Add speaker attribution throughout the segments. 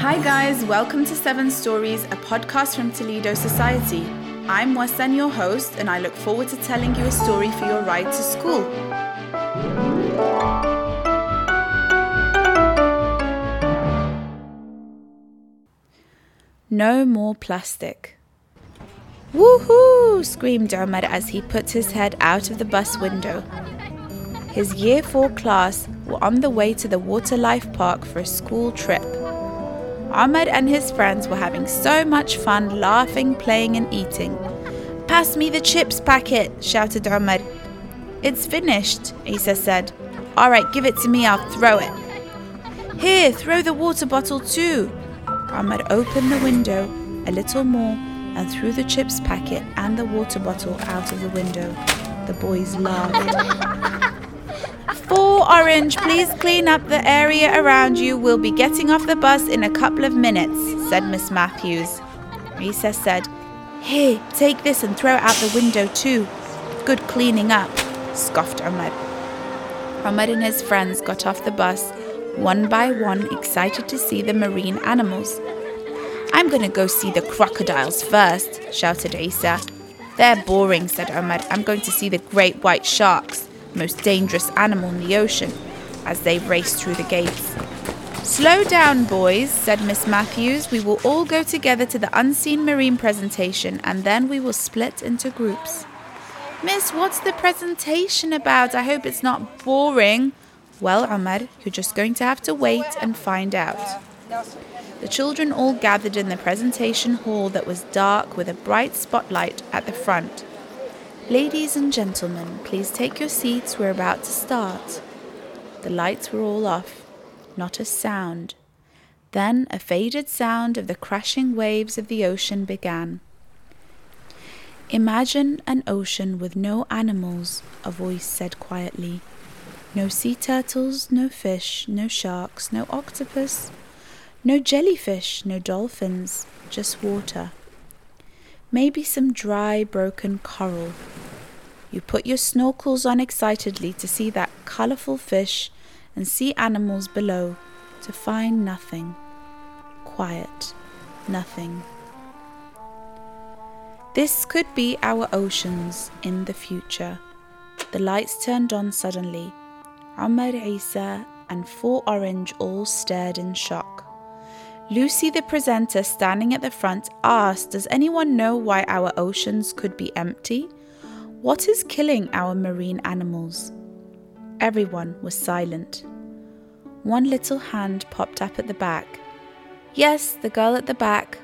Speaker 1: Hi, guys, welcome to Seven Stories, a podcast from Toledo Society. I'm Wasan, your host, and I look forward to telling you a story for your ride to school. No more plastic. Woohoo! screamed Omar as he put his head out of the bus window. His Year 4 class were on the way to the Water Life Park for a school trip. Ahmed and his friends were having so much fun laughing, playing, and eating. Pass me the chips packet, shouted Omar. It's finished, Isa said. All right, give it to me, I'll throw it. Here, throw the water bottle too. Ahmed opened the window a little more and threw the chips packet and the water bottle out of the window. The boys laughed. Four Orange, please clean up the area around you. We'll be getting off the bus in a couple of minutes, said Miss Matthews. Isa said, Here, take this and throw it out the window too. Good cleaning up, scoffed Ahmed. Ahmed and his friends got off the bus, one by one, excited to see the marine animals. I'm going to go see the crocodiles first, shouted Isa. They're boring, said Ahmed. I'm going to see the great white sharks most dangerous animal in the ocean, as they raced through the gates. Slow down, boys, said Miss Matthews. We will all go together to the unseen marine presentation and then we will split into groups. Miss, what's the presentation about? I hope it's not boring. Well, Ahmed, you're just going to have to wait and find out. The children all gathered in the presentation hall that was dark with a bright spotlight at the front. Ladies and gentlemen, please take your seats. We're about to start. The lights were all off, not a sound. Then a faded sound of the crashing waves of the ocean began. Imagine an ocean with no animals, a voice said quietly. No sea turtles, no fish, no sharks, no octopus, no jellyfish, no dolphins, just water. Maybe some dry, broken coral. You put your snorkels on excitedly to see that colourful fish and sea animals below, to find nothing. Quiet, nothing. This could be our oceans in the future. The lights turned on suddenly. Omar Isa and Four Orange all stared in shock. Lucy, the presenter standing at the front, asked, Does anyone know why our oceans could be empty? What is killing our marine animals? Everyone was silent. One little hand popped up at the back. Yes, the girl at the back.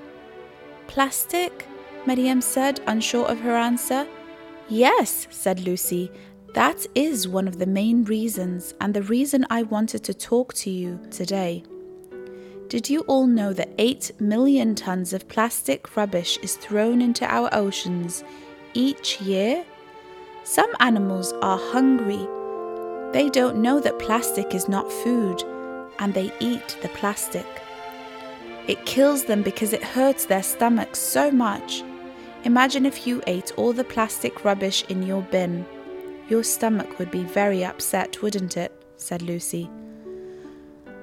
Speaker 1: Plastic? Miriam said, unsure of her answer. Yes, said Lucy. That is one of the main reasons, and the reason I wanted to talk to you today. Did you all know that 8 million tons of plastic rubbish is thrown into our oceans each year? Some animals are hungry. They don't know that plastic is not food and they eat the plastic. It kills them because it hurts their stomachs so much. Imagine if you ate all the plastic rubbish in your bin. Your stomach would be very upset, wouldn't it? said Lucy.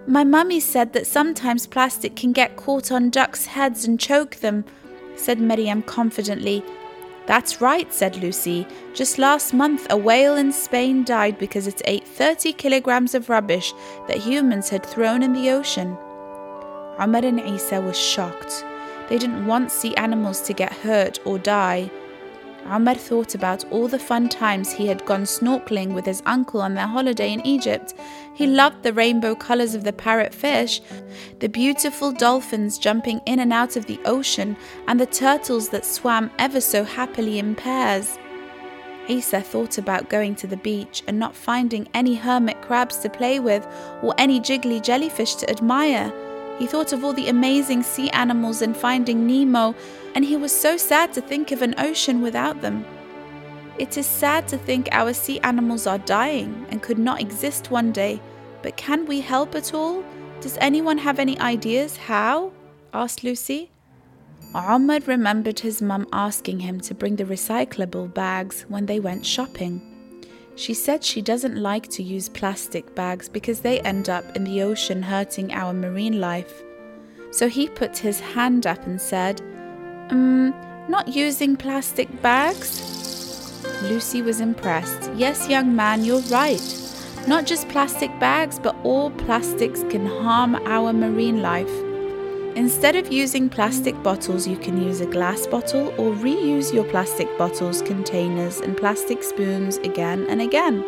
Speaker 1: My mummy said that sometimes plastic can get caught on ducks' heads and choke them, said Miriam confidently. That's right, said Lucy. Just last month, a whale in Spain died because it ate 30 kilograms of rubbish that humans had thrown in the ocean. Omar and Isa were shocked. They didn't want sea animals to get hurt or die. Omar thought about all the fun times he had gone snorkeling with his uncle on their holiday in Egypt. He loved the rainbow colors of the parrot fish, the beautiful dolphins jumping in and out of the ocean, and the turtles that swam ever so happily in pairs. Isa thought about going to the beach and not finding any hermit crabs to play with or any jiggly jellyfish to admire. He thought of all the amazing sea animals and finding Nemo, and he was so sad to think of an ocean without them. It is sad to think our sea animals are dying and could not exist one day, but can we help at all? Does anyone have any ideas how? asked Lucy. Omar remembered his mum asking him to bring the recyclable bags when they went shopping. She said she doesn't like to use plastic bags because they end up in the ocean hurting our marine life. So he put his hand up and said, Um, not using plastic bags? Lucy was impressed. Yes, young man, you're right. Not just plastic bags, but all plastics can harm our marine life. Instead of using plastic bottles, you can use a glass bottle or reuse your plastic bottles, containers, and plastic spoons again and again.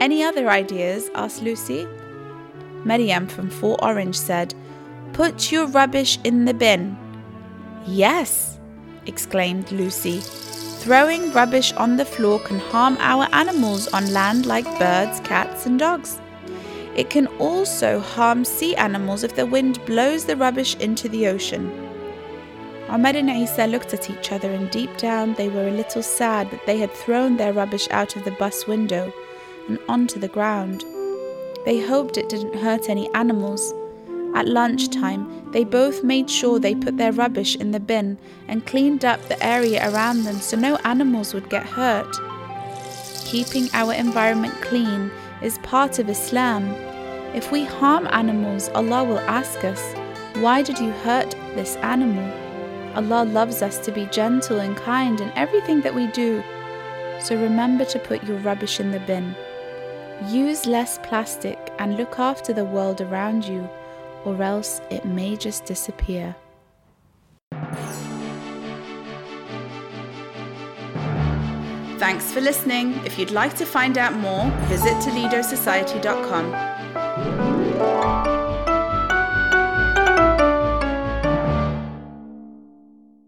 Speaker 1: Any other ideas? asked Lucy. Maryam from Four Orange said, Put your rubbish in the bin. Yes, exclaimed Lucy. Throwing rubbish on the floor can harm our animals on land like birds, cats, and dogs. It can also harm sea animals if the wind blows the rubbish into the ocean. Ahmed and Isa looked at each other, and deep down they were a little sad that they had thrown their rubbish out of the bus window and onto the ground. They hoped it didn't hurt any animals. At lunchtime, they both made sure they put their rubbish in the bin and cleaned up the area around them so no animals would get hurt. Keeping our environment clean is part of Islam. If we harm animals, Allah will ask us, Why did you hurt this animal? Allah loves us to be gentle and kind in everything that we do. So remember to put your rubbish in the bin. Use less plastic and look after the world around you, or else it may just disappear. Thanks for listening. If you'd like to find out more, visit ToledoSociety.com